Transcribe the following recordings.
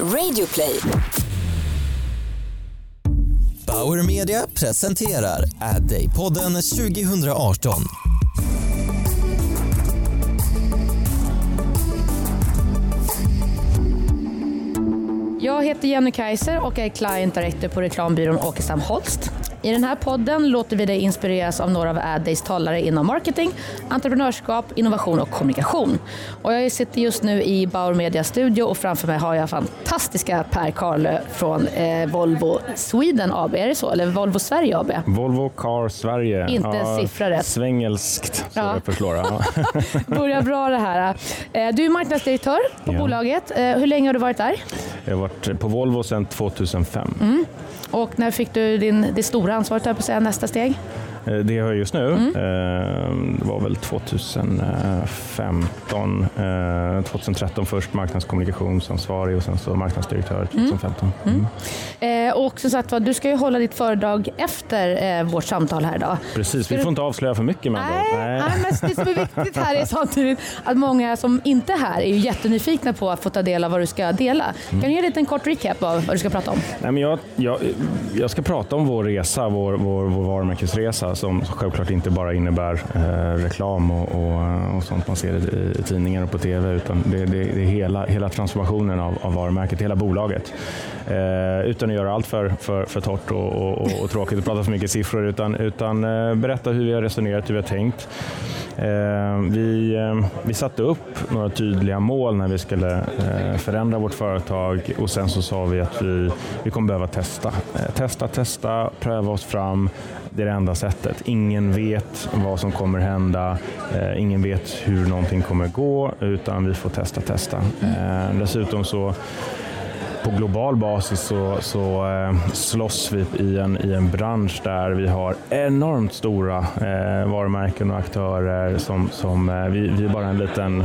Radioplay. Bauer Media presenterar Ad-Day-podden 2018. Jag heter Jenny Kaiser och är Client Director på reklambyrån Åkestam Holst. I den här podden låter vi dig inspireras av några av Addays talare inom marketing, entreprenörskap, innovation och kommunikation. Och jag sitter just nu i Bauer Media studio och framför mig har jag fantastiska Per Karlö från eh, Volvo Sweden AB. Är det så? Eller Volvo Sverige AB? Volvo Car Sverige. Inte en siffra rätt. Svengelskt så Ja. det förslår. Ja. Börjar bra det här. Eh, Du är marknadsdirektör på Ja. bolaget. Eh, Hur länge har du varit där? Jag har varit på Volvo sedan 2005. Mm. Och när fick du din, det stora ansvaret, höll jag på att säga, nästa steg? Eh, Det jag har just nu, Mm. eh, det var väl 2015, eh, 2013 först marknadskommunikationsansvarig och sen så marknadsdirektör 2015. Mm. Eh, och som sagt du ska ju hålla ditt föredrag efter eh, vårt samtal här idag. Precis, Ska vi du- får inte avslöja för mycket med ord. Nej, nej, men det som är viktigt här är samtidigt att många som inte är här är ju jättenyfikna på att få ta del av vad du ska dela. Kan du ge en liten kort recap av vad du ska prata om? Nej, men jag, jag, jag ska prata om vår resa, vår, vår, vår varumärkesresa som självklart inte bara innebär eh, reklam och, och, och sånt man ser i, i tidningar och på tv utan det, det, det är hela, hela transformationen av, av varumärket, hela bolaget. Eh, utan att göra allt för, för, för torrt och, och, och, och tråkigt och prata för mycket siffror utan, utan eh, berätta hur vi har resonerat, hur vi har tänkt. Eh, vi, eh, vi satte upp några tydliga mål när vi skulle eh, förändra vårt företag och sen så sa vi att vi, vi kommer behöva testa. Testa, testa, pröva oss fram. Det är det enda sättet. Ingen vet vad som kommer hända. Ingen vet hur någonting kommer gå utan vi får testa, testa. Eh, dessutom så på global basis så, så eh, slåss vi i en, i en bransch där vi har enormt stora eh, varumärken och aktörer som, som eh, vi, vi är bara en liten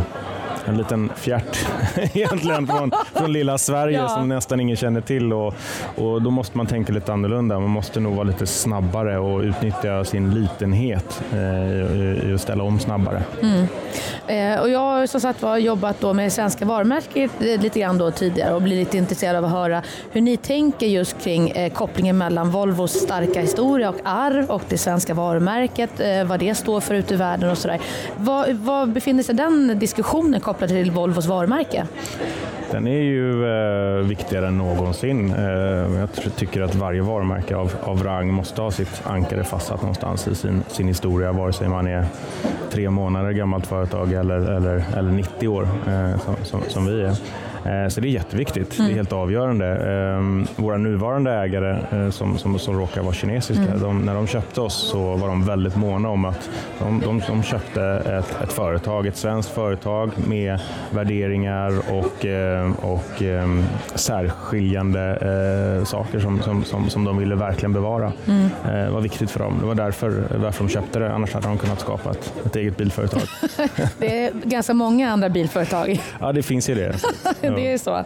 en liten fjärt egentligen från, från lilla Sverige Ja. som nästan ingen känner till och, och då måste man tänka lite annorlunda. Man måste nog vara lite snabbare och utnyttja sin litenhet eh, att ställa om snabbare. Eh, och jag har som sagt var jobbat då med svenska varumärket lite grann då tidigare och blir lite intresserad av att höra hur ni tänker just kring eh, kopplingen mellan Volvos starka historia och arv och det svenska varumärket, eh, vad det står för ute i världen och sådär. Vad, vad befinner sig den diskussionen kopplat till Volvos varumärke? Den är ju eh, viktigare än någonsin. Eh, jag tycker att varje varumärke av, av rang måste ha sitt ankare fastsatt någonstans i sin, sin historia, vare sig man är tre månader gammalt företag eller, eller, eller 90 år eh, som, som, som vi är. Eh, Så det är jätteviktigt, det är helt avgörande. Eh, Våra nuvarande ägare eh, som, som, som råkar vara kinesiska, de, när de köpte oss så var de väldigt måna om att de, de, de köpte ett, ett företag, ett svenskt företag med värderingar och, och särskiljande saker som, som, som, som de ville verkligen bevara. Det var viktigt för dem. Det var därför, därför de köpte det, annars hade de kunnat skapa ett, ett eget bilföretag. Det är ganska många andra bilföretag. Ja, det finns ju det. det är så.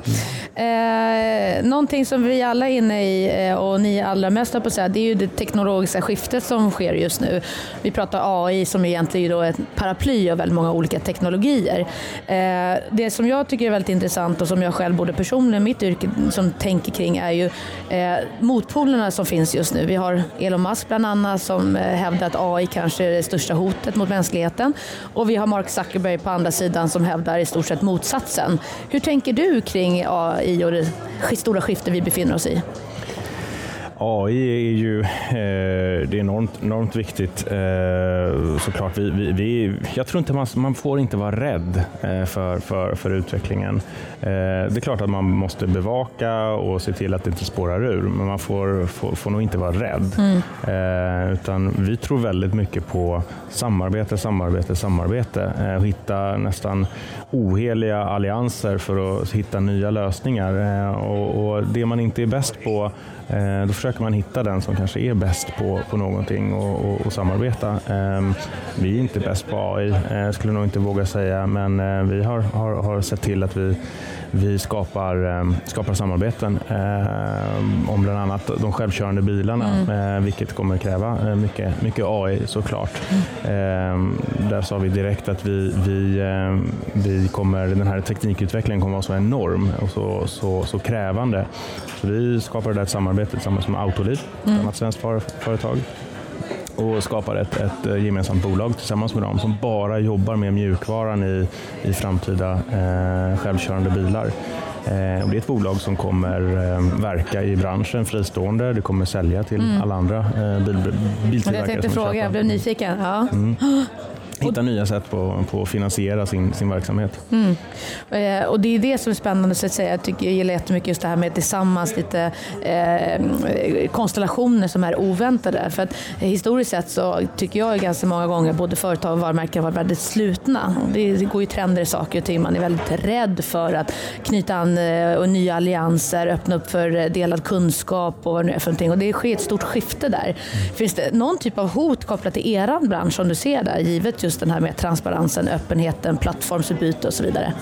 Eh, någonting som vi alla är inne i eh, och ni allra mest på säga, det är ju det teknologiska skiftet som sker just nu. Vi pratar AI som egentligen är då ett paraply av väldigt många olika teknologier. Eh, det som jag tycker är väldigt intressant och som jag själv både personligen mitt yrke som tänker kring är ju eh, motpolerna som finns just nu. Vi har Elon Musk bland annat som eh, hävdar att AI kanske är det största hotet mot mänskligheten och vi har Mark Zuckerberg på andra sidan som hävdar i stort sett motsatsen. Hur tänker tänker du kring AI och det stora skifte vi befinner oss i? AI är ju eh, det är enormt, enormt viktigt eh, såklart. Vi, vi, vi, jag tror inte man, man får inte vara rädd eh, för, för, för utvecklingen. Eh, det är klart att man måste bevaka och se till att det inte spårar ur, men man får, får, får nog inte vara rädd. Eh, utan vi tror väldigt mycket på samarbete, samarbete, samarbete eh, hitta nästan oheliga allianser för att hitta nya lösningar. Eh, och, och det man inte är bäst på Då försöker man hitta den som kanske är bäst på, på någonting och, och, och samarbeta. Eh, Vi är inte bäst på AI, eh, skulle nog inte våga säga, men eh, vi har, har, har sett till att vi vi skapar, eh, skapar samarbeten eh, om bland annat de självkörande bilarna, mm. eh, vilket kommer kräva eh, mycket, mycket AI såklart. Mm. där sa vi direkt att vi, vi, vi kommer, den här teknikutvecklingen kommer vara så enorm och så, så, så krävande. Så vi skapade ett samarbete tillsammans med Autoliv, mm. ett annat svenskt företag och skapar ett, ett eh, gemensamt bolag tillsammans med dem som bara jobbar med mjukvaran i, i framtida eh, självkörande bilar. Eh, och det är ett bolag som kommer eh, verka i branschen fristående. Det kommer sälja till mm. alla andra eh, bil, biltillverkare. Jag tänkte fråga, jag blev nyfiken. Ja. Mm. hitta nya sätt på, på att finansiera sin, sin verksamhet. Mm. Eh, och det är det som är spännande, så att säga. jag, tycker, jag gillar jättemycket just det här med tillsammans lite eh, konstellationer som är oväntade. För att historiskt sett så tycker jag ganska många gånger både företag och varumärken har varit väldigt slutna. Det, går ju trender i saker och ting, man är väldigt rädd för att knyta an eh, och nya allianser, öppna upp för delad kunskap och vad det är för någonting. Och det sker ett stort skifte där. Mm. Finns det någon typ av hot kopplat till er bransch som du ser där, givet just just den här med transparensen, öppenheten, plattformsutbyte och så vidare?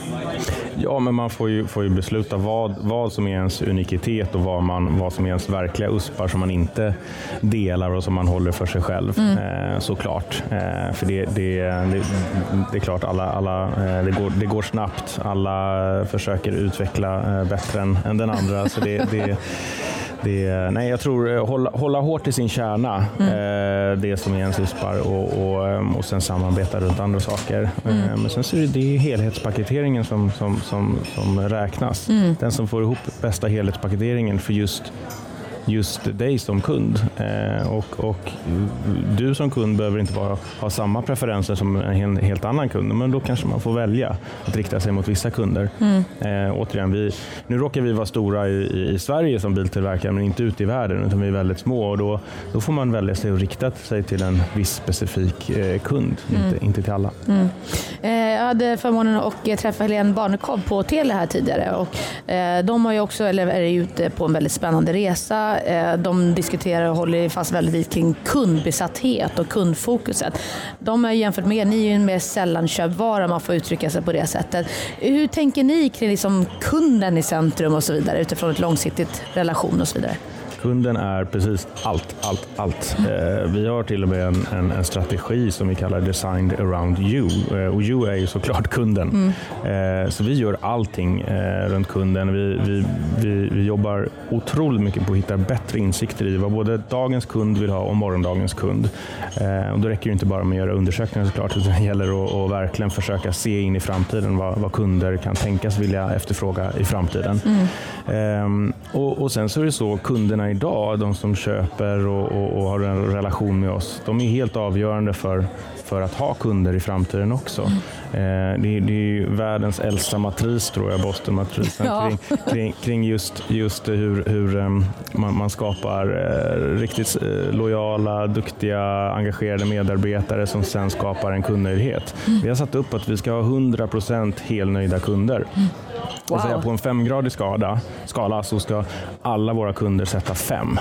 Ja, men man får ju, får ju besluta vad, vad som är ens unikitet och vad, man, vad som är ens verkliga USPar som man inte delar och som man håller för sig själv. Mm. Eh, såklart. Eh, för det, det, det, det, är klart, alla, alla, eh, det, går, det går snabbt. Alla försöker utveckla eh, bättre än, än den andra. Så det, det det, nej, jag tror eh, hålla, hålla hårt i sin kärna, mm. eh, det som är ens uspar och, och, eh, och sen samarbeta runt andra saker. Mm. Eh, men sen så är det, det är helhetspaketeringen som, som, som, som räknas. Mm. Den som får ihop bästa helhetspaketeringen för just just dig som kund. Eh, och, och, du som kund behöver inte bara ha samma preferenser som en helt annan kund, men då kanske man får välja att rikta sig mot vissa kunder. Mm. Eh, återigen, vi, nu råkar vi vara stora i, i, Sverige som biltillverkare, men inte ute i världen, utan vi är väldigt små. Och då, då får man välja sig och rikta sig till en viss specifik eh, kund, mm. inte, inte till alla. Mm. Eh, jag hade förmånen att träffa Helene Barnekow på Telia här tidigare. Och, eh, de har ju också, eller är ute på en väldigt spännande resa Eh, de diskuterar och håller fast väldigt vid kring kundbesatthet och kundfokuset. De är jämfört med er, ni är ju en mer sällanköpvara om man får uttrycka sig på det sättet. Hur tänker ni kring liksom kunden i centrum och så vidare utifrån ett långsiktigt relation och så vidare? Kunden är precis allt, allt, allt. Eh, vi har till och med en, en, en, strategi som vi kallar Designed around you. Eh, och you är ju såklart kunden. Mm. Eh, så vi gör allting runt kunden. Vi, vi, vi, vi, jobbar otroligt mycket på att hitta bättre insikter i vad både dagens kund vill ha och morgondagens kund. Och då räcker det inte bara med att göra undersökningar såklart, utan det gäller att, att verkligen försöka se in i framtiden vad, vad kunder kan tänkas vilja efterfråga i framtiden. Mm. Ehm, och, och sen så är det så, kunderna idag, de som köper och, och, och, har en relation med oss, de är helt avgörande för, för att ha kunder i framtiden också. Eh, det, det, är världens äldsta matris, tror jag, Bostonmatrisen, ja. kring, kring, kring, just, just hur, hur um, man, man, skapar uh, riktigt lojala, duktiga, engagerade medarbetare som sen skapar en kundnöjdhet. Mm. Vi har satt upp att vi ska ha 100% helnöjda kunder. Mm. Wow. Säga, på en femgradig skala, skala så ska alla våra kunder sätta fem.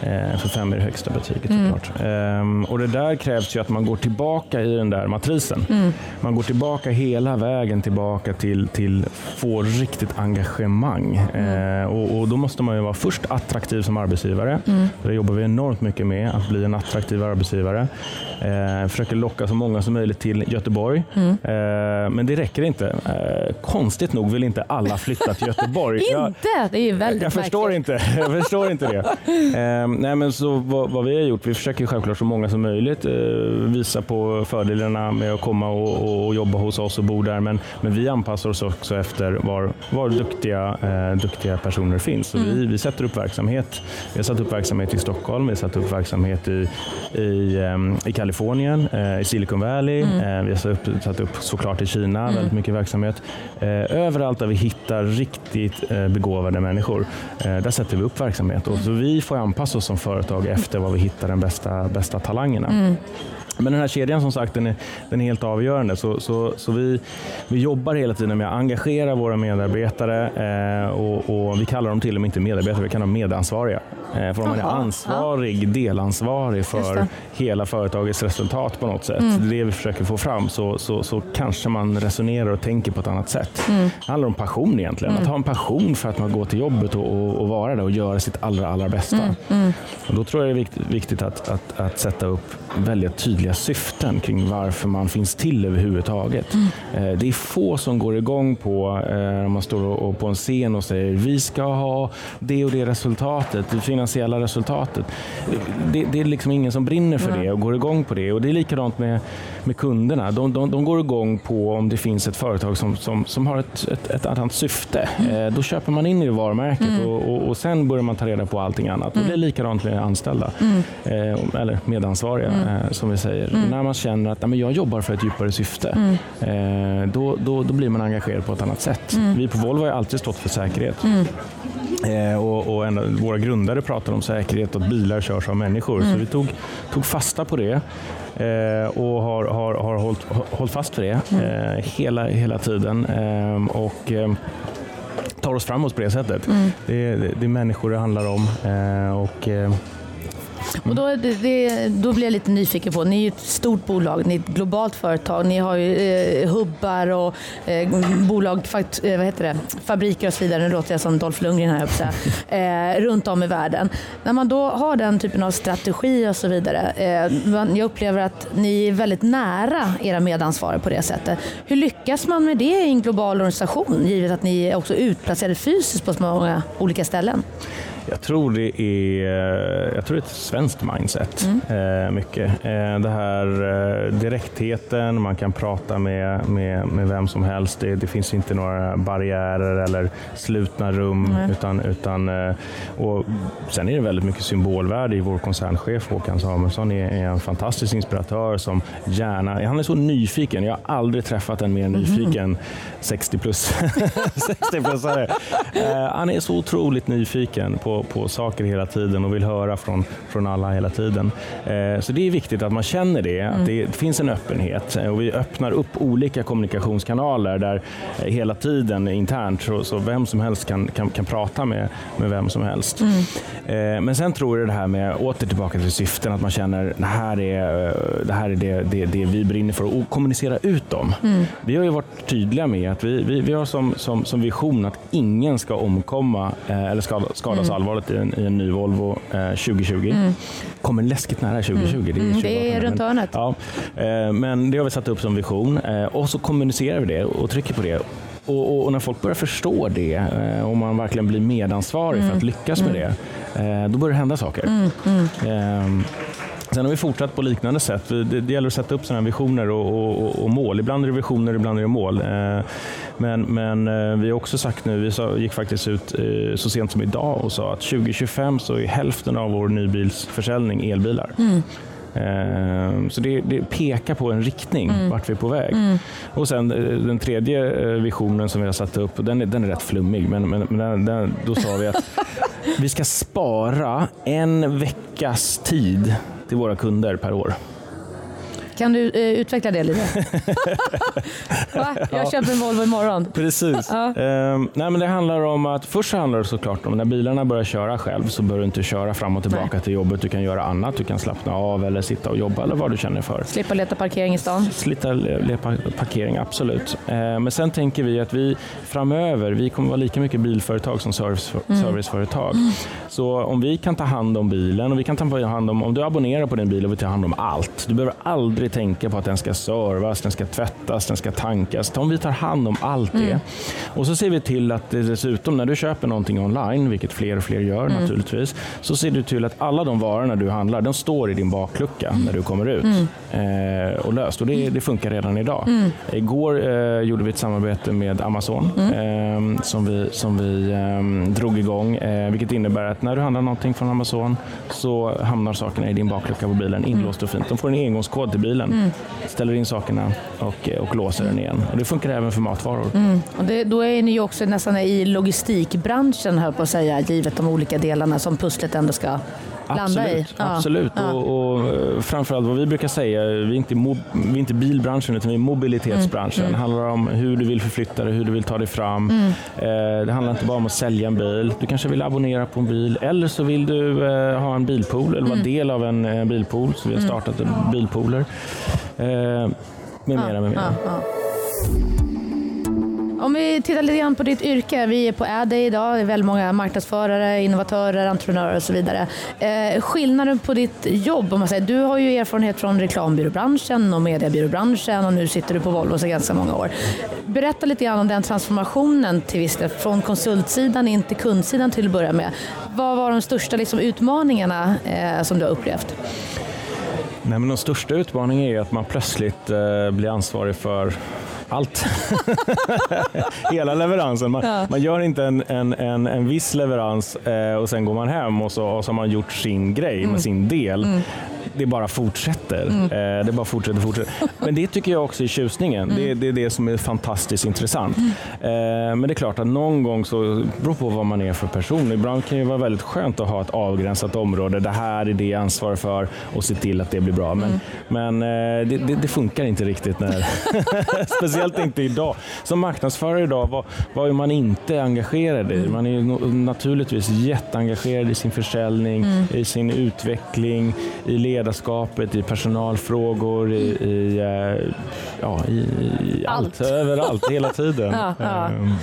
Eh, för fem är det högsta betyget mm. såklart. Ehm, och det där krävs ju att man går tillbaka i den där matrisen. Mm. Man går tillbaka hela vägen tillbaka till, till få riktigt engagemang. Mm. Eh, och, och, då måste man ju vara först attraktiv som arbetsgivare. Mm. Det jobbar vi enormt mycket med, att bli en attraktiv arbetsgivare. Eh, försöker locka så många som möjligt till Göteborg. Mm. Eh, men det räcker inte. Eh, konstigt nog vill inte alla flytta till Göteborg. inte? Det är ju väldigt jag, jag förstår inte, jag förstår inte det. Eh, nej men så vad, vad, vi har gjort, vi försöker självklart så många som möjligt eh, visa på fördelarna med att komma och, och, jobba hos oss och bo där. Men, men vi anpassar oss också efter var, var duktiga, eh, duktiga personer finns. Mm. vi, vi sätter upp verksamhet. Vi har satt upp verksamhet i Stockholm, vi har satt upp verksamhet i, i, i Kalifornien, eh, i Silicon Valley. Mm. Eh, vi har satt upp, satt upp såklart i Kina, mm. väldigt mycket verksamhet. Eh, överallt där vi hittar riktigt eh, begåvade människor, eh, där sätter vi upp verksamhet. Och så vi får anpassa oss som företag efter var vi hittar de bästa, bästa talangerna. Mm. Men den här kedjan som sagt, den är, den är helt avgörande. Så, så, så vi, vi jobbar hela tiden med att engagera våra medarbetare eh, och, och, vi kallar dem till och med inte medarbetare, vi kallar dem medansvariga. Eh, för om man är ansvarig, ja. delansvarig för hela företagets resultat på något sätt, mm. det vi försöker få fram, så, så, så kanske man resonerar och tänker på ett annat sätt. Mm. Det handlar om passion egentligen, mm. att ha en passion för att man går till jobbet och, och, och vara där och göra sitt allra, allra bästa. Mm. mm. Och då tror jag det är viktigt, viktigt att, att, att sätta upp väldigt tydliga syften kring varför man finns till överhuvudtaget. Mm. Eh, det är få som går igång på, eh, om man står på en scen och säger vi ska ha det och det resultatet, det finansiella resultatet. Det, det är liksom ingen som brinner för det och går igång på det. Och Det är likadant med, med kunderna. De, de, de går igång på om det finns ett företag som, som, som har ett, ett, ett annat syfte. Mm. Eh, då köper man in i det varumärket mm. och, och, och, sen börjar man ta reda på allting annat. Mm. Och Det är likadant med anställda, mm. eller medansvariga mm. som vi säger. Mm. När man känner att jag jobbar för ett djupare syfte, mm. då, då, då blir man engagerad på ett annat sätt. Mm. Vi på Volvo har alltid stått för säkerhet. Mm. Eh, och, och en, våra grundare pratar om säkerhet och att bilar körs av människor. Så vi tog, tog fasta på det eh, och har, har, har hållit, hållit fast för det eh, hela, hela tiden. Ehm, och, tar oss framåt på det sättet. Mm. Det, det, det, är människor det handlar om. Eh, och, eh, och då, det, då blir jag lite nyfiken på, ni är ju ett stort bolag, ni är ett globalt företag, ni har ju eh, hubbar och eh, bolag, fakt, eh, vad heter det, fabriker och så vidare, nu låter jag som Dolph Lundgren här uppe, eh, runt om i världen. När man då har den typen av strategi och så vidare, eh, jag upplever att ni är väldigt nära era medansvariga på det sättet. Hur lyckas man med det i en global organisation, givet att ni är också utplacerade fysiskt på så många olika ställen? Jag tror det är, eh, jag tror det är ett svenskt mindset. Mm. Eh, mycket. Eh, det här direktheten, man kan prata med, med, med vem som helst. Det, det finns inte några barriärer eller slutna rum. Mm. Utan, utan, och sen är det väldigt mycket symbolvärde i vår koncernchef Håkan Samuelsson är, är en fantastisk inspiratör som gärna, han är så nyfiken. Jag har aldrig träffat en mer mm. nyfiken 60 plus 60 plusare. Han är så otroligt nyfiken på på, saker hela tiden och vill höra från, från alla hela tiden. Eh, så det är viktigt att man känner det, mm. att det finns en öppenhet eh, och vi öppnar upp olika kommunikationskanaler där eh, hela tiden internt så, så vem som helst kan, kan, kan prata med, med vem som helst. Mm. Men sen tror jag det här med, åter tillbaka till syften, att man känner det här är det, här är det, det, det vi brinner för och kommunicera ut dem. Mm. Vi har ju varit tydliga med att vi, vi, vi har som, som, som vision att ingen ska omkomma eller skadas mm. allvarligt i en, i en ny Volvo eh, 2020. Mm. Kommer läskigt nära 2020. Mm. Det är, mm, det är runt hörnet. Ja, eh, men det har vi satt upp som vision eh, och så kommunicerar vi det och trycker på det. Och, och, och, när folk börjar förstå det eh, och man verkligen blir medansvarig mm. för att lyckas med mm. det, eh, då börjar det hända saker. Sen har vi fortsatt på liknande sätt. Det, det gäller att sätta upp sådana visioner och, och, och, mål. Ibland är det visioner, ibland är det mål. Eh, men, men eh, vi har också sagt nu, vi gick faktiskt ut eh, så sent som idag och sa att 2025 så är hälften av vår nybilsförsäljning elbilar. Mm. Så det, det, pekar på en riktning, mm. vart vi är på väg. Mm. Och sen den tredje visionen som vi har satt upp, den är, den är rätt flummig, men, men, men den, då sa vi att vi ska spara en veckas tid till våra kunder per år. Kan du eh, utveckla det lite? Va? Jag ja. köper en Volvo imorgon. Precis. Ja. Ehm, nej, men det handlar om att först handlar det såklart om när bilarna börjar köra själv så bör du inte köra fram och tillbaka nej. till jobbet. Du kan göra annat. Du kan slappna av eller sitta och jobba eller vad du känner för. Slippa leta parkering i stan. Slippa leta parkering, absolut. Ehm, men sen tänker vi att vi framöver, vi kommer vara lika mycket bilföretag som service, mm. serviceföretag. Mm. Så om vi kan ta hand om bilen och vi kan ta hand om, om du abonnerar på din bil och vi tar hand om allt. Du behöver aldrig aldrig tänka på att den ska servas, den ska tvättas, den ska tankas. Om vi tar hand om allt det. Mm. Och så ser vi till att dessutom när du köper någonting online, vilket fler och fler gör mm. naturligtvis, så ser du till att alla de varorna du handlar, de står i din baklucka när du kommer ut mm. eh, och löst. Och det, det, funkar redan idag. Mm. Igår eh, gjorde vi ett samarbete med Amazon mm. eh, som vi, som vi eh, drog igång, eh, vilket innebär att när du handlar någonting från Amazon så hamnar sakerna i din baklucka på bilen inlåst och fint. De får en engångskod till bilen mm. ställer in sakerna och, och låser den igen. Och det funkar även för matvaror. Mm. Och det, då är ni ju också nästan i logistikbranschen, höll på att säga, givet de olika delarna som pusslet ändå ska landa i. Ja. Absolut. Ja. Och, och eh, framförallt vad vi brukar säga, vi är inte, vi är inte bilbranschen utan vi är mobilitetsbranschen. Mm. Det handlar om hur du vill förflytta dig, hur du vill ta dig fram. Mm. Eh, det handlar inte bara om att sälja en bil. Du kanske vill abonnera på en bil eller så vill du eh, ha en bilpool eller vara mm. del av en bilpool. Så vi har mm. startat bilpooler. Eh, med mera, med mera. Om vi tittar lite grann på ditt yrke. Vi är på Adday idag. Det är väldigt många marknadsförare, innovatörer, entreprenörer och så vidare. Eh, skillnaden på ditt jobb, om man säger, du har ju erfarenhet från reklambyråbranschen och mediebyråbranschen och nu sitter du på Volvo sedan ganska många år. Berätta lite grann om den transformationen till viss del, från konsultsidan in till kundsidan till att börja med. Vad var de största liksom, utmaningarna eh, som du har upplevt? Nej, men de största utmaningarna är att man plötsligt eh, blir ansvarig för allt. Hela leveransen. Man, ja. man, gör inte en, en, en, en viss leverans eh, och sen går man hem och så, och så har man gjort sin grej mm. med sin del. Mm det bara fortsätter. Mm. Eh, det bara fortsätter, fortsätter. Men det tycker jag också är tjusningen. Mm. Det, det, är det som är fantastiskt intressant. Mm. Eh, men det är klart att någon gång så beror på vad man är för person. Ibland kan det vara väldigt skönt att ha ett avgränsat område. Det här är det jag ansvarar för och se till att det blir bra. Men, mm. men eh, det, det, det, funkar inte riktigt. när Speciellt inte idag. Som marknadsförare idag, vad, vad är man inte engagerad i? Mm. Man är naturligtvis jätteengagerad i sin försäljning, mm. i sin utveckling, i ledarskapet, i personalfrågor, i, i, eh, ja, i, i allt. allt. överallt, hela tiden. Ja, ja. Ehm,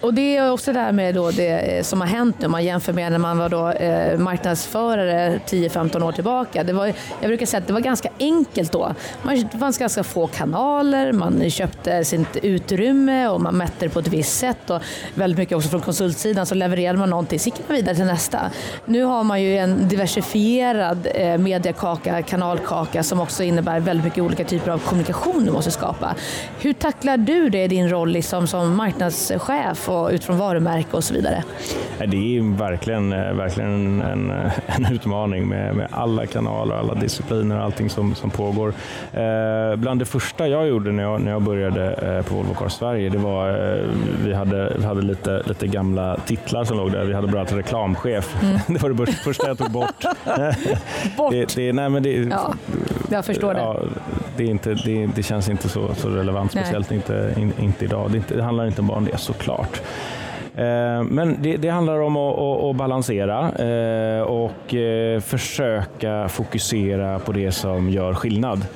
och det är också det här med då det som har hänt nu, man jämför med när man var då, eh, marknadsförare 10-15 år tillbaka. Det var, jag brukar säga att det var ganska enkelt då. Man, det fanns ganska få kanaler, man köpte Eh, sitt utrymme och man mätte det på ett visst sätt. Och väldigt mycket också från konsultsidan så levererade man någonting, så gick man vidare till nästa. Nu har man ju en diversifierad eh, mediekaka kanalkaka som också innebär väldigt mycket olika typer av kommunikation du måste skapa. Hur tacklar du det i din roll liksom som marknadschef och utifrån varumärke och så vidare? Det är verkligen, eh, verkligen en, en utmaning med, med alla kanaler, alla discipliner och allting som, som pågår. Eh, bland det första jag gjorde när jag, när jag började eh, på Volvo Cars Sverige, det var eh, vi hade, vi hade lite, lite gamla titlar som låg där. Vi hade börjat reklamchef. Mm. Det var det första jag tog bort. bort? Det, det, nej, men det, ja, jag förstår det. Ja, det, inte, det, det, känns inte så, så relevant, speciellt inte, in, inte idag. Det, inte, det handlar inte bara om det såklart. Eh, men det, det, handlar om att, att, att balansera och försöka fokusera på det som gör skillnad.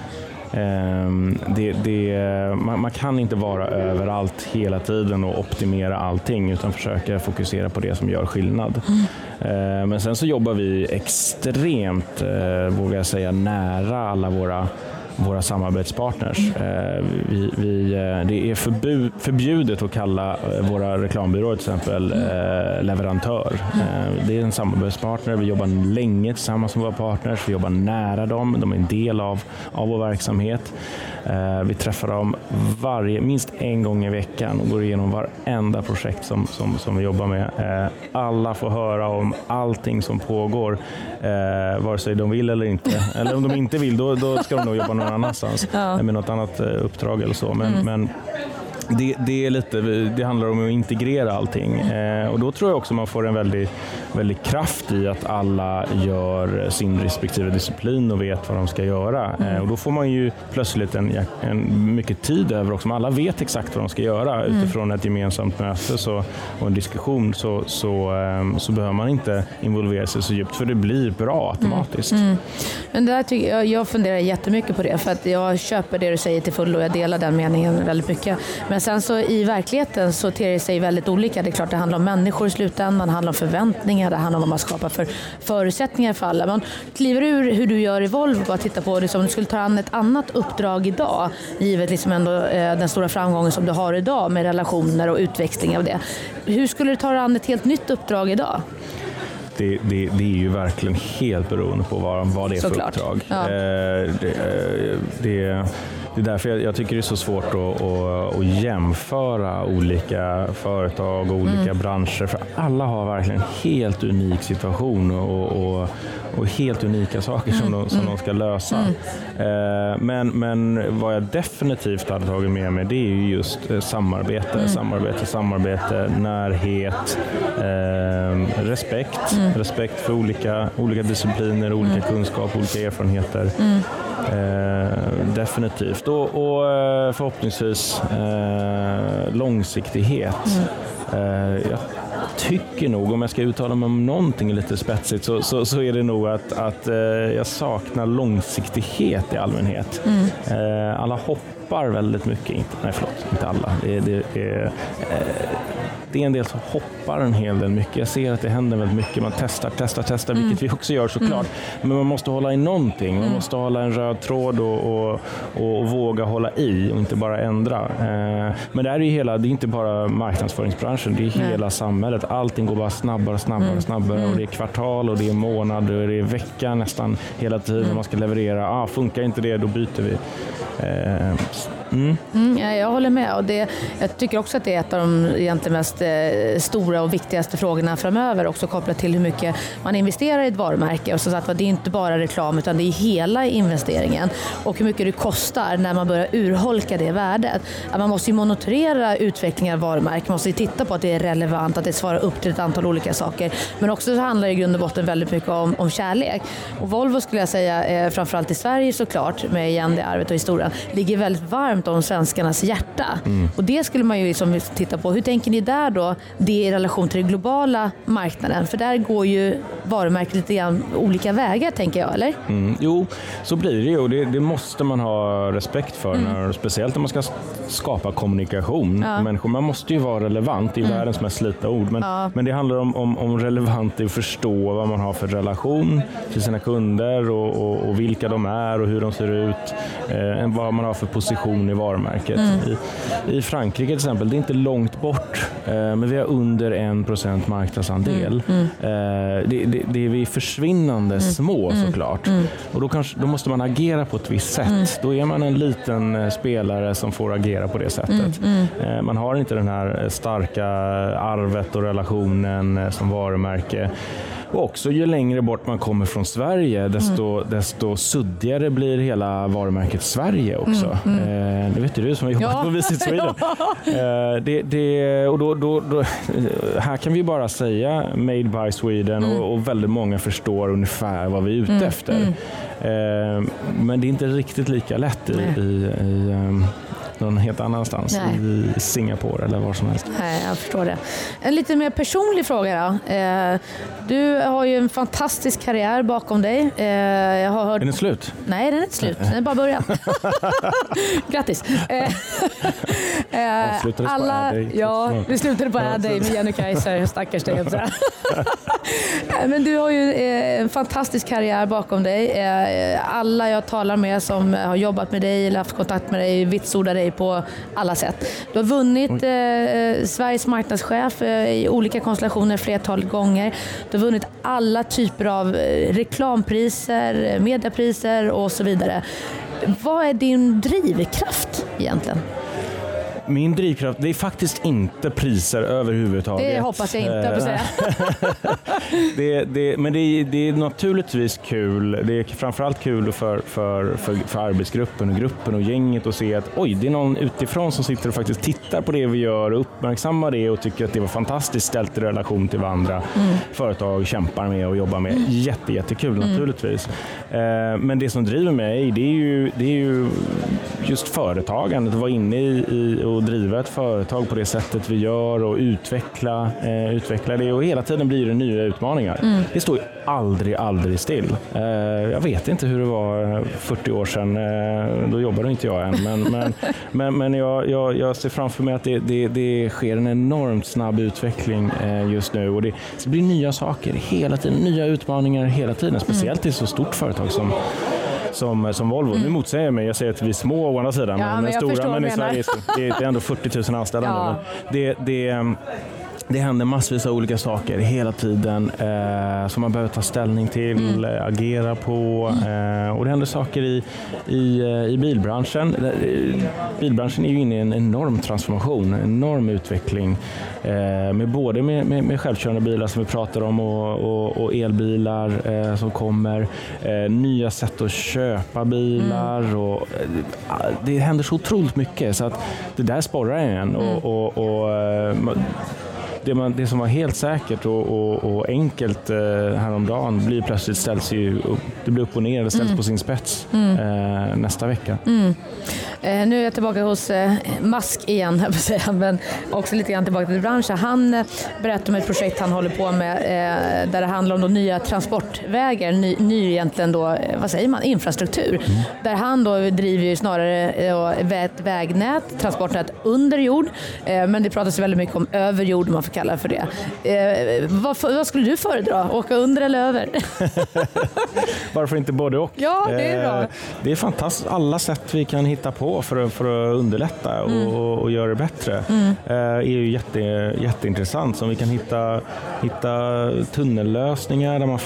Ehm, det, det, man, man, kan inte vara överallt hela tiden och optimera allting utan försöka fokusera på det som gör skillnad. Mm. Men sen så jobbar vi extremt, eh, vågar jag säga, nära alla våra våra samarbetspartners. Mm. Vi, vi, eh, det är förbud, förbjudet att kalla eh, våra reklambyråer till exempel mm. leverantör. Det är en samarbetspartner. Vi jobbar länge tillsammans med våra partners. Vi jobbar nära dem. De är en del av, av vår verksamhet. Vi träffar dem varje, minst en gång i veckan och går igenom varenda projekt som, som, som vi jobbar med. Alla får höra om allting som pågår, vare sig de vill eller inte. Eller om de inte vill, då, då ska de nog jobba någon annanstans ja. med något annat eh, uppdrag eller så. Men, mm. men det, det, är lite, det handlar om att integrera allting eh, och då tror jag också man får en väldig, väldig kraft i att alla gör sin respektive disciplin och vet vad de ska göra. Mm. Eh, och då får man ju plötsligt en, en mycket tid över också. Alla vet exakt vad de ska göra mm. utifrån ett gemensamt möte så, och en diskussion så, så, eh, så behöver man inte involvera sig så djupt för det blir bra automatiskt. Mm. mm. Men där tycker jag, jag funderar jättemycket på det för att jag köper det du säger till fullo och jag delar den meningen väldigt mycket. Men men sen så i verkligheten så ter det sig väldigt olika. Det är klart det handlar om människor i slutändan, det handlar om förväntningar, det handlar om vad man skapar för förutsättningar för alla. Man kliver ur hur du gör i Volvo och tittar på liksom, om du skulle ta an ett annat uppdrag idag, givet liksom ändå, eh, den stora framgången som du har idag med relationer och utväxling av det. Hur skulle du ta an ett helt nytt uppdrag idag? Det, det, det, är ju verkligen helt beroende på vad, vad det är för Såklart. uppdrag. Ja. Eh, det, eh, det, det är därför jag, jag, tycker det är så svårt att, att, att jämföra olika företag och olika mm. branscher. För alla har verkligen en helt unik situation och, och, och helt unika saker som, mm. de, som mm. de ska lösa. Mm. Eh, men, men vad jag definitivt hade tagit med mig det är just eh, samarbete, mm. samarbete, samarbete, närhet, eh, respekt. Mm. Respekt för olika, olika discipliner, olika kunskap, olika erfarenheter. Eh, definitivt. Och, och eh, förhoppningsvis eh, långsiktighet. jag tycker nog, om jag ska uttala mig om någonting lite spetsigt, så, så, så är det nog att, att eh, jag saknar långsiktighet i allmänhet. Mm. Eh, alla hoppar väldigt mycket, inte, nej förlåt, inte alla. Det, det, det, eh, det är en del som hoppar en hel del mycket. Jag ser att det händer väldigt mycket. Man testar, testar, testar, mm. vilket vi också gör såklart. Mm. Men man måste hålla i någonting. Man mm. måste hålla en röd tråd och, och, och, våga hålla i och inte bara ändra. Eh, men det här är ju hela, det är inte bara marknadsföringsbranschen, det är hela samhället. Allting går bara snabbare, snabbare, mm. snabbare. Och det är kvartal och det är månad och det är vecka nästan hela tiden mm. man ska leverera. Ah, funkar inte det, då byter vi. Mm. Mm, ja, jag håller med. Och det, jag tycker också att det är ett av de egentligen mest eh, stora och viktigaste frågorna framöver, också kopplat till hur mycket man investerar i ett varumärke. Och så att det är inte bara reklam, utan det är hela investeringen. Och hur mycket det kostar när man börjar urholka det värdet. Att man måste ju monitorera utvecklingen av varumärken, man måste titta på att det är relevant, att det svarar upp till ett antal olika saker. Men också så handlar det i grund och botten väldigt mycket om, om kärlek. Och Volvo skulle jag säga, eh, framförallt i Sverige såklart, med igen det arvet och historien, ligger väldigt varmt varmt om svenskarnas hjärta. Mm. Och det skulle man ju liksom titta på. Hur tänker ni där då, det i relation till den globala marknaden? För där går ju varumärket lite grann olika vägar, tänker jag, eller? Mm. Jo, så blir det ju och det, det måste man ha respekt för, mm. när, speciellt om man ska skapa kommunikation. Ja. Människor, man måste ju vara relevant, är mm. världens mest slitna ord, men, ja. men det handlar om, om, om relevant i att förstå vad man har för relation till sina kunder och, och, och vilka de är och hur de ser ut, eh, vad man har för position i varumärket. Mm. I, I, Frankrike till exempel, det är inte långt bort, eh, men vi har under 1% marknadsandel. Mm. mm. Eh, det, det, det, är vi försvinnande mm. små mm. såklart. Mm. Och då, kanske, då måste man agera på ett visst sätt. Då är man en liten eh, spelare som får agera på det sättet. Eh, man har inte den här starka arvet och relationen eh, som varumärke. Och också ju längre bort man kommer från Sverige desto, mm. desto suddigare blir hela varumärket Sverige också. Mm, mm. Eh, det vet ju du som har jobbat ja. på Visit Sweden. eh, det, det, och då, då, då, här kan vi bara säga Made by Sweden och, mm. och, väldigt många förstår ungefär vad vi är ute mm, efter. Mm. Eh, men det är inte riktigt lika lätt i, i, i um, någon helt annanstans, Nej. i Singapore eller var som helst. Nej, jag förstår det. En lite mer personlig fråga då. Eh, du har ju en fantastisk karriär bakom dig. Eh, jag har hört... Är den slut? Nej, den är inte slut. Den är bara början. Grattis! Eh, Avslutades alla... Ja, vi slutade på Adday med Jenny Kaiser. Stackars dig. Men du har ju en fantastisk karriär bakom dig. Alla jag talar med som har jobbat med dig eller haft kontakt med dig vitsordar dig på alla sätt. Du har vunnit eh, Sveriges marknadschef eh, i olika konstellationer flertal gånger. Du har vunnit alla typer av eh, reklampriser, mediepriser och så vidare. Vad är din drivkraft egentligen? Min drivkraft, det är faktiskt inte priser överhuvudtaget. Det hoppas jag inte, på säga. det, det, men det är, det är naturligtvis kul. Det är framförallt kul för, för, för, för arbetsgruppen och gruppen och gänget att se att oj, det är någon utifrån som sitter och faktiskt tittar på det vi gör och uppmärksammar det och tycker att det var fantastiskt ställt i relation till vad andra mm. företag kämpar med och jobbar med. Mm. Jätte, jättekul mm. naturligtvis. Eh, men det som driver mig, det är ju, det är ju just företagandet, att vara inne i, i och driva ett företag på det sättet vi gör och utveckla, eh, utveckla det. Och hela tiden blir det nya utmaningar. Mm. Det står ju aldrig, aldrig still. Eh, jag vet inte hur det var 40 år sedan. Eh, då jobbade inte jag än. Men, men, men, men jag, jag, jag, ser framför mig att det, det, det sker en enormt snabb utveckling eh, just nu. Och det, det blir nya saker hela tiden, nya utmaningar hela tiden. Speciellt i ett så stort företag som som, som Volvo. Mm. Nu motsäger jag mig, jag säger att vi är små å andra sidan, ja, men, men stora, men i Sverige det är ändå 40 000 anställda. Ja. Det, det, det händer massvis av olika saker hela tiden eh, som man behöver ta ställning till, mm. Eh, agera på. Eh, och det händer saker i, i, eh, i bilbranschen. Eh, bilbranschen är ju inne i en enorm transformation, en enorm utveckling. Eh, med både med, med, med, självkörande bilar som vi pratar om och, och, och elbilar som kommer. nya sätt att köpa bilar. Mm. Och, det händer så otroligt mycket så att det där sporrar en. Och, mm. och, och det, man, det som var helt säkert och, och, och enkelt eh, häromdagen blir plötsligt ställs ju upp, det blir upp och ner, det ställs mm. på sin spets mm. eh, nästa vecka. Mm. Eh, nu är jag tillbaka hos eh, Musk igen, jag säga, men också lite grann tillbaka till branschen. Han eh, berättar om ett projekt han håller på med där det handlar om nya transportvägar, ny, ny egentligen då, vad säger man, infrastruktur. Mm. Där han då driver ju snarare ett vägnät, transportnät under jord, men det pratas väldigt mycket om över jord, man får kalla det för det. Vad, vad, skulle du föredra, åka under eller över? Varför inte både och? Ja, det är bra. det är fantastiskt, alla sätt vi kan hitta på för att, för att underlätta och, mm. och, och göra det bättre mm. Eh, är ju jätte, jätteintressant. Så om vi kan hitta, hitta tunnellösningar där man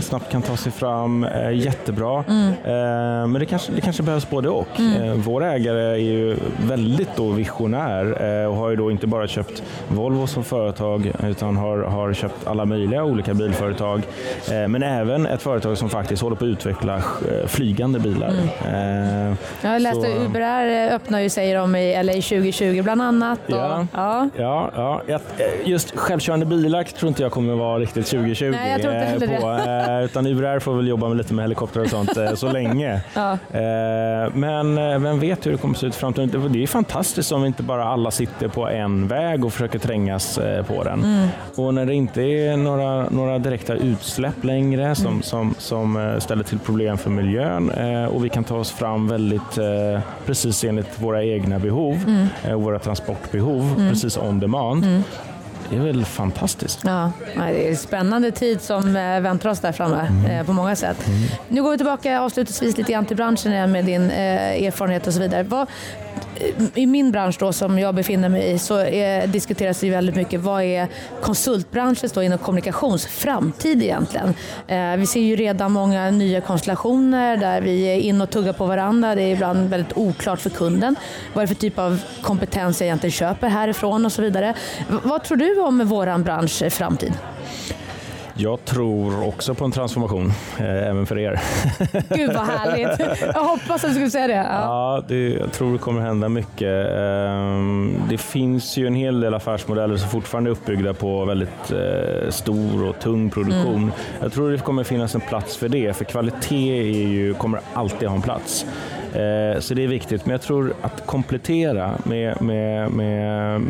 snabbt kan ta sig fram, är jättebra. Mm. Eh, men det kanske, det kanske behövs både och. Mm. Eh, vår ägare är ju väldigt då visionär och har ju då inte bara köpt Volvo som företag utan har, har köpt alla möjliga olika bilföretag. Men även ett företag som faktiskt håller på att utveckla flygande bilar. Mm. Jag läste Uber där öppnar ju, säger de, i LA 2020 bland annat. Och, ja, ja. Ja, ja, just självkörande bilar tror inte jag kommer vara riktigt 2020. Nej, jag tror inte eh, på, det. Eh, utan URR får väl jobba med lite med helikoptrar och sånt eh, så länge. Ja. Men vem vet hur det kommer att se ut i framtiden. Det är fantastiskt om inte bara alla sitter på en väg och försöker trängas på den. Mm. Och när det inte är några, några direkta utsläpp längre som, mm. som, som ställer till problem för miljön och vi kan ta oss fram väldigt precis enligt våra egna behov, mm. Eh, våra transportbehov, mm. precis on demand. Mm. Det är väl fantastiskt. Ja, det är en spännande tid som eh, väntar oss där framme mm. Eh, på många sätt. Mm. Nu går vi tillbaka avslutningsvis lite grann till branschen med din erfarenhet och så vidare. Vad, i min bransch då, som jag befinner mig i så är, diskuteras det väldigt mycket vad är konsultbranschens då inom kommunikations framtid egentligen. Eh, vi ser ju redan många nya konstellationer där vi är in och tuggar på varandra. Det är ibland väldigt oklart för kunden. Vad är det för typ av kompetens jag egentligen köper härifrån och så vidare. V vad tror du om vår bransch framtid? Jag tror också på en transformation, eh, även för er. Gud vad härligt. Jag hoppas att du skulle säga det. Ja, ja det, jag tror det kommer hända mycket. Eh, det finns ju en hel del affärsmodeller som fortfarande är uppbyggda på väldigt eh, stor och tung produktion. Mm. Jag tror det kommer finnas en plats för det, för kvalitet är ju, kommer alltid ha en plats. Eh, så det är viktigt, men jag tror att komplettera med, med, med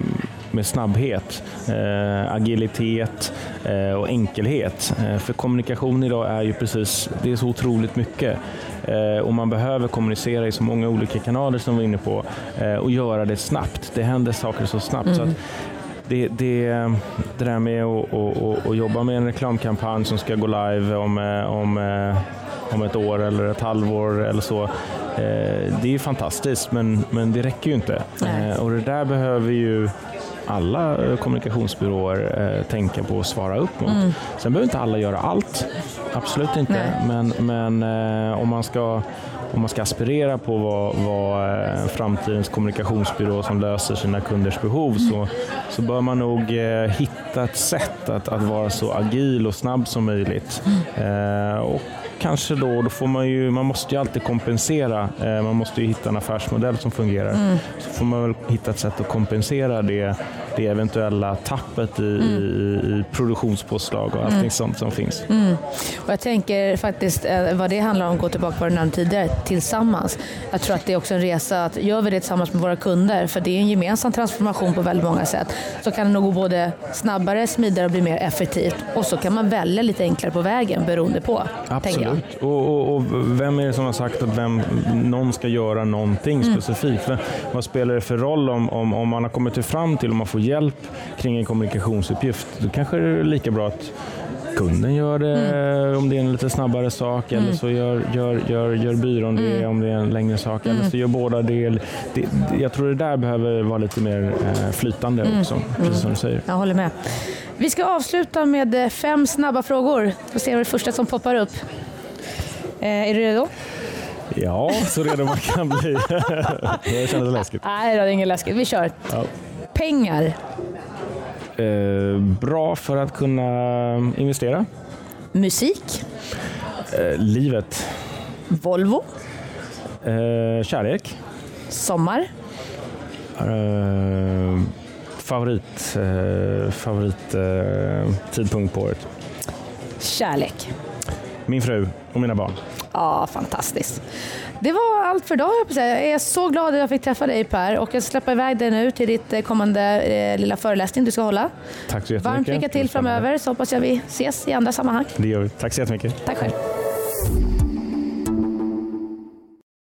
med snabbhet, eh, agilitet eh, och enkelhet. Eh, för kommunikation idag är ju precis, det är så otroligt mycket och man behöver kommunicera i så många olika kanaler som vi var inne på och göra det snabbt. Det händer saker så snabbt. Mm. Så det, det, det där med att, att, att, jobba med en reklamkampanj som ska gå live om, om, om ett år eller ett halvår eller så. Det är fantastiskt men, men det räcker ju inte. Nej. Och det där behöver ju alla eh, kommunikationsbyråer eh, tänka på att svara upp mot. Mm. Sen behöver inte alla göra allt, absolut inte. Men, men eh, om, man ska, om man ska aspirera på vad, vad eh, framtidens kommunikationsbyrå som löser sina kunders behov mm. så, så bör man nog eh, hitta ett sätt att, att vara så agil och snabb som möjligt. Mm. Eh, och kanske då, då får man ju, man måste ju alltid kompensera. Eh, man måste ju hitta en affärsmodell som fungerar. Mm. Så får man väl hitta ett sätt att kompensera det, det eventuella tappet i, mm. i, i produktionspåslag och allting mm. sånt som finns. Mm. Och jag tänker faktiskt eh, vad det handlar om, gå tillbaka på nämnde tidigare, tillsammans. Jag tror att det är också en resa att gör vi det tillsammans med våra kunder, för det är en gemensam transformation på väldigt många sätt, så kan det nog gå både snabbare, smidigare och bli mer effektivt. Och så kan man välja lite enklare på vägen beroende på. Absolut. Och, och, och, vem är det som har sagt att vem, någon ska göra någonting mm. specifikt? Vad spelar det för roll om, om, om man har kommit fram till, om man får hjälp kring en kommunikationsuppgift, då kanske det är lika bra att kunden gör det Mm. om det är en lite snabbare sak eller så gör, gör, gör, gör byrån det Mm. om det är en längre sak eller så gör båda det. det, jag tror det där behöver vara lite mer eh, flytande Mm. också, precis som du säger. Jag håller med. Vi ska avsluta med eh, fem snabba frågor. Vi ser vad det första som poppar upp. Eh, är du redo? Ja, så redo man kan bli. det kändes läskigt. Nej, det är inget läskigt. Vi kör. Ja. Pengar. Eh, bra för att kunna investera. Musik. Eh, livet. Volvo. Eh, kärlek. Sommar. Eh, favorit eh, favorit tidpunkt på året. Kärlek. Min fru och mina barn. Ja, fantastiskt. Det var allt för idag. Jag är så glad att jag fick träffa dig Per och jag ska släppa iväg dig nu till ditt eh, kommande eh, lilla föreläsning du ska hålla. Tack så jättemycket. Varmt lycka till framöver så hoppas jag vi ses i andra sammanhang. Det gör vi. Tack så jättemycket. Tack själv.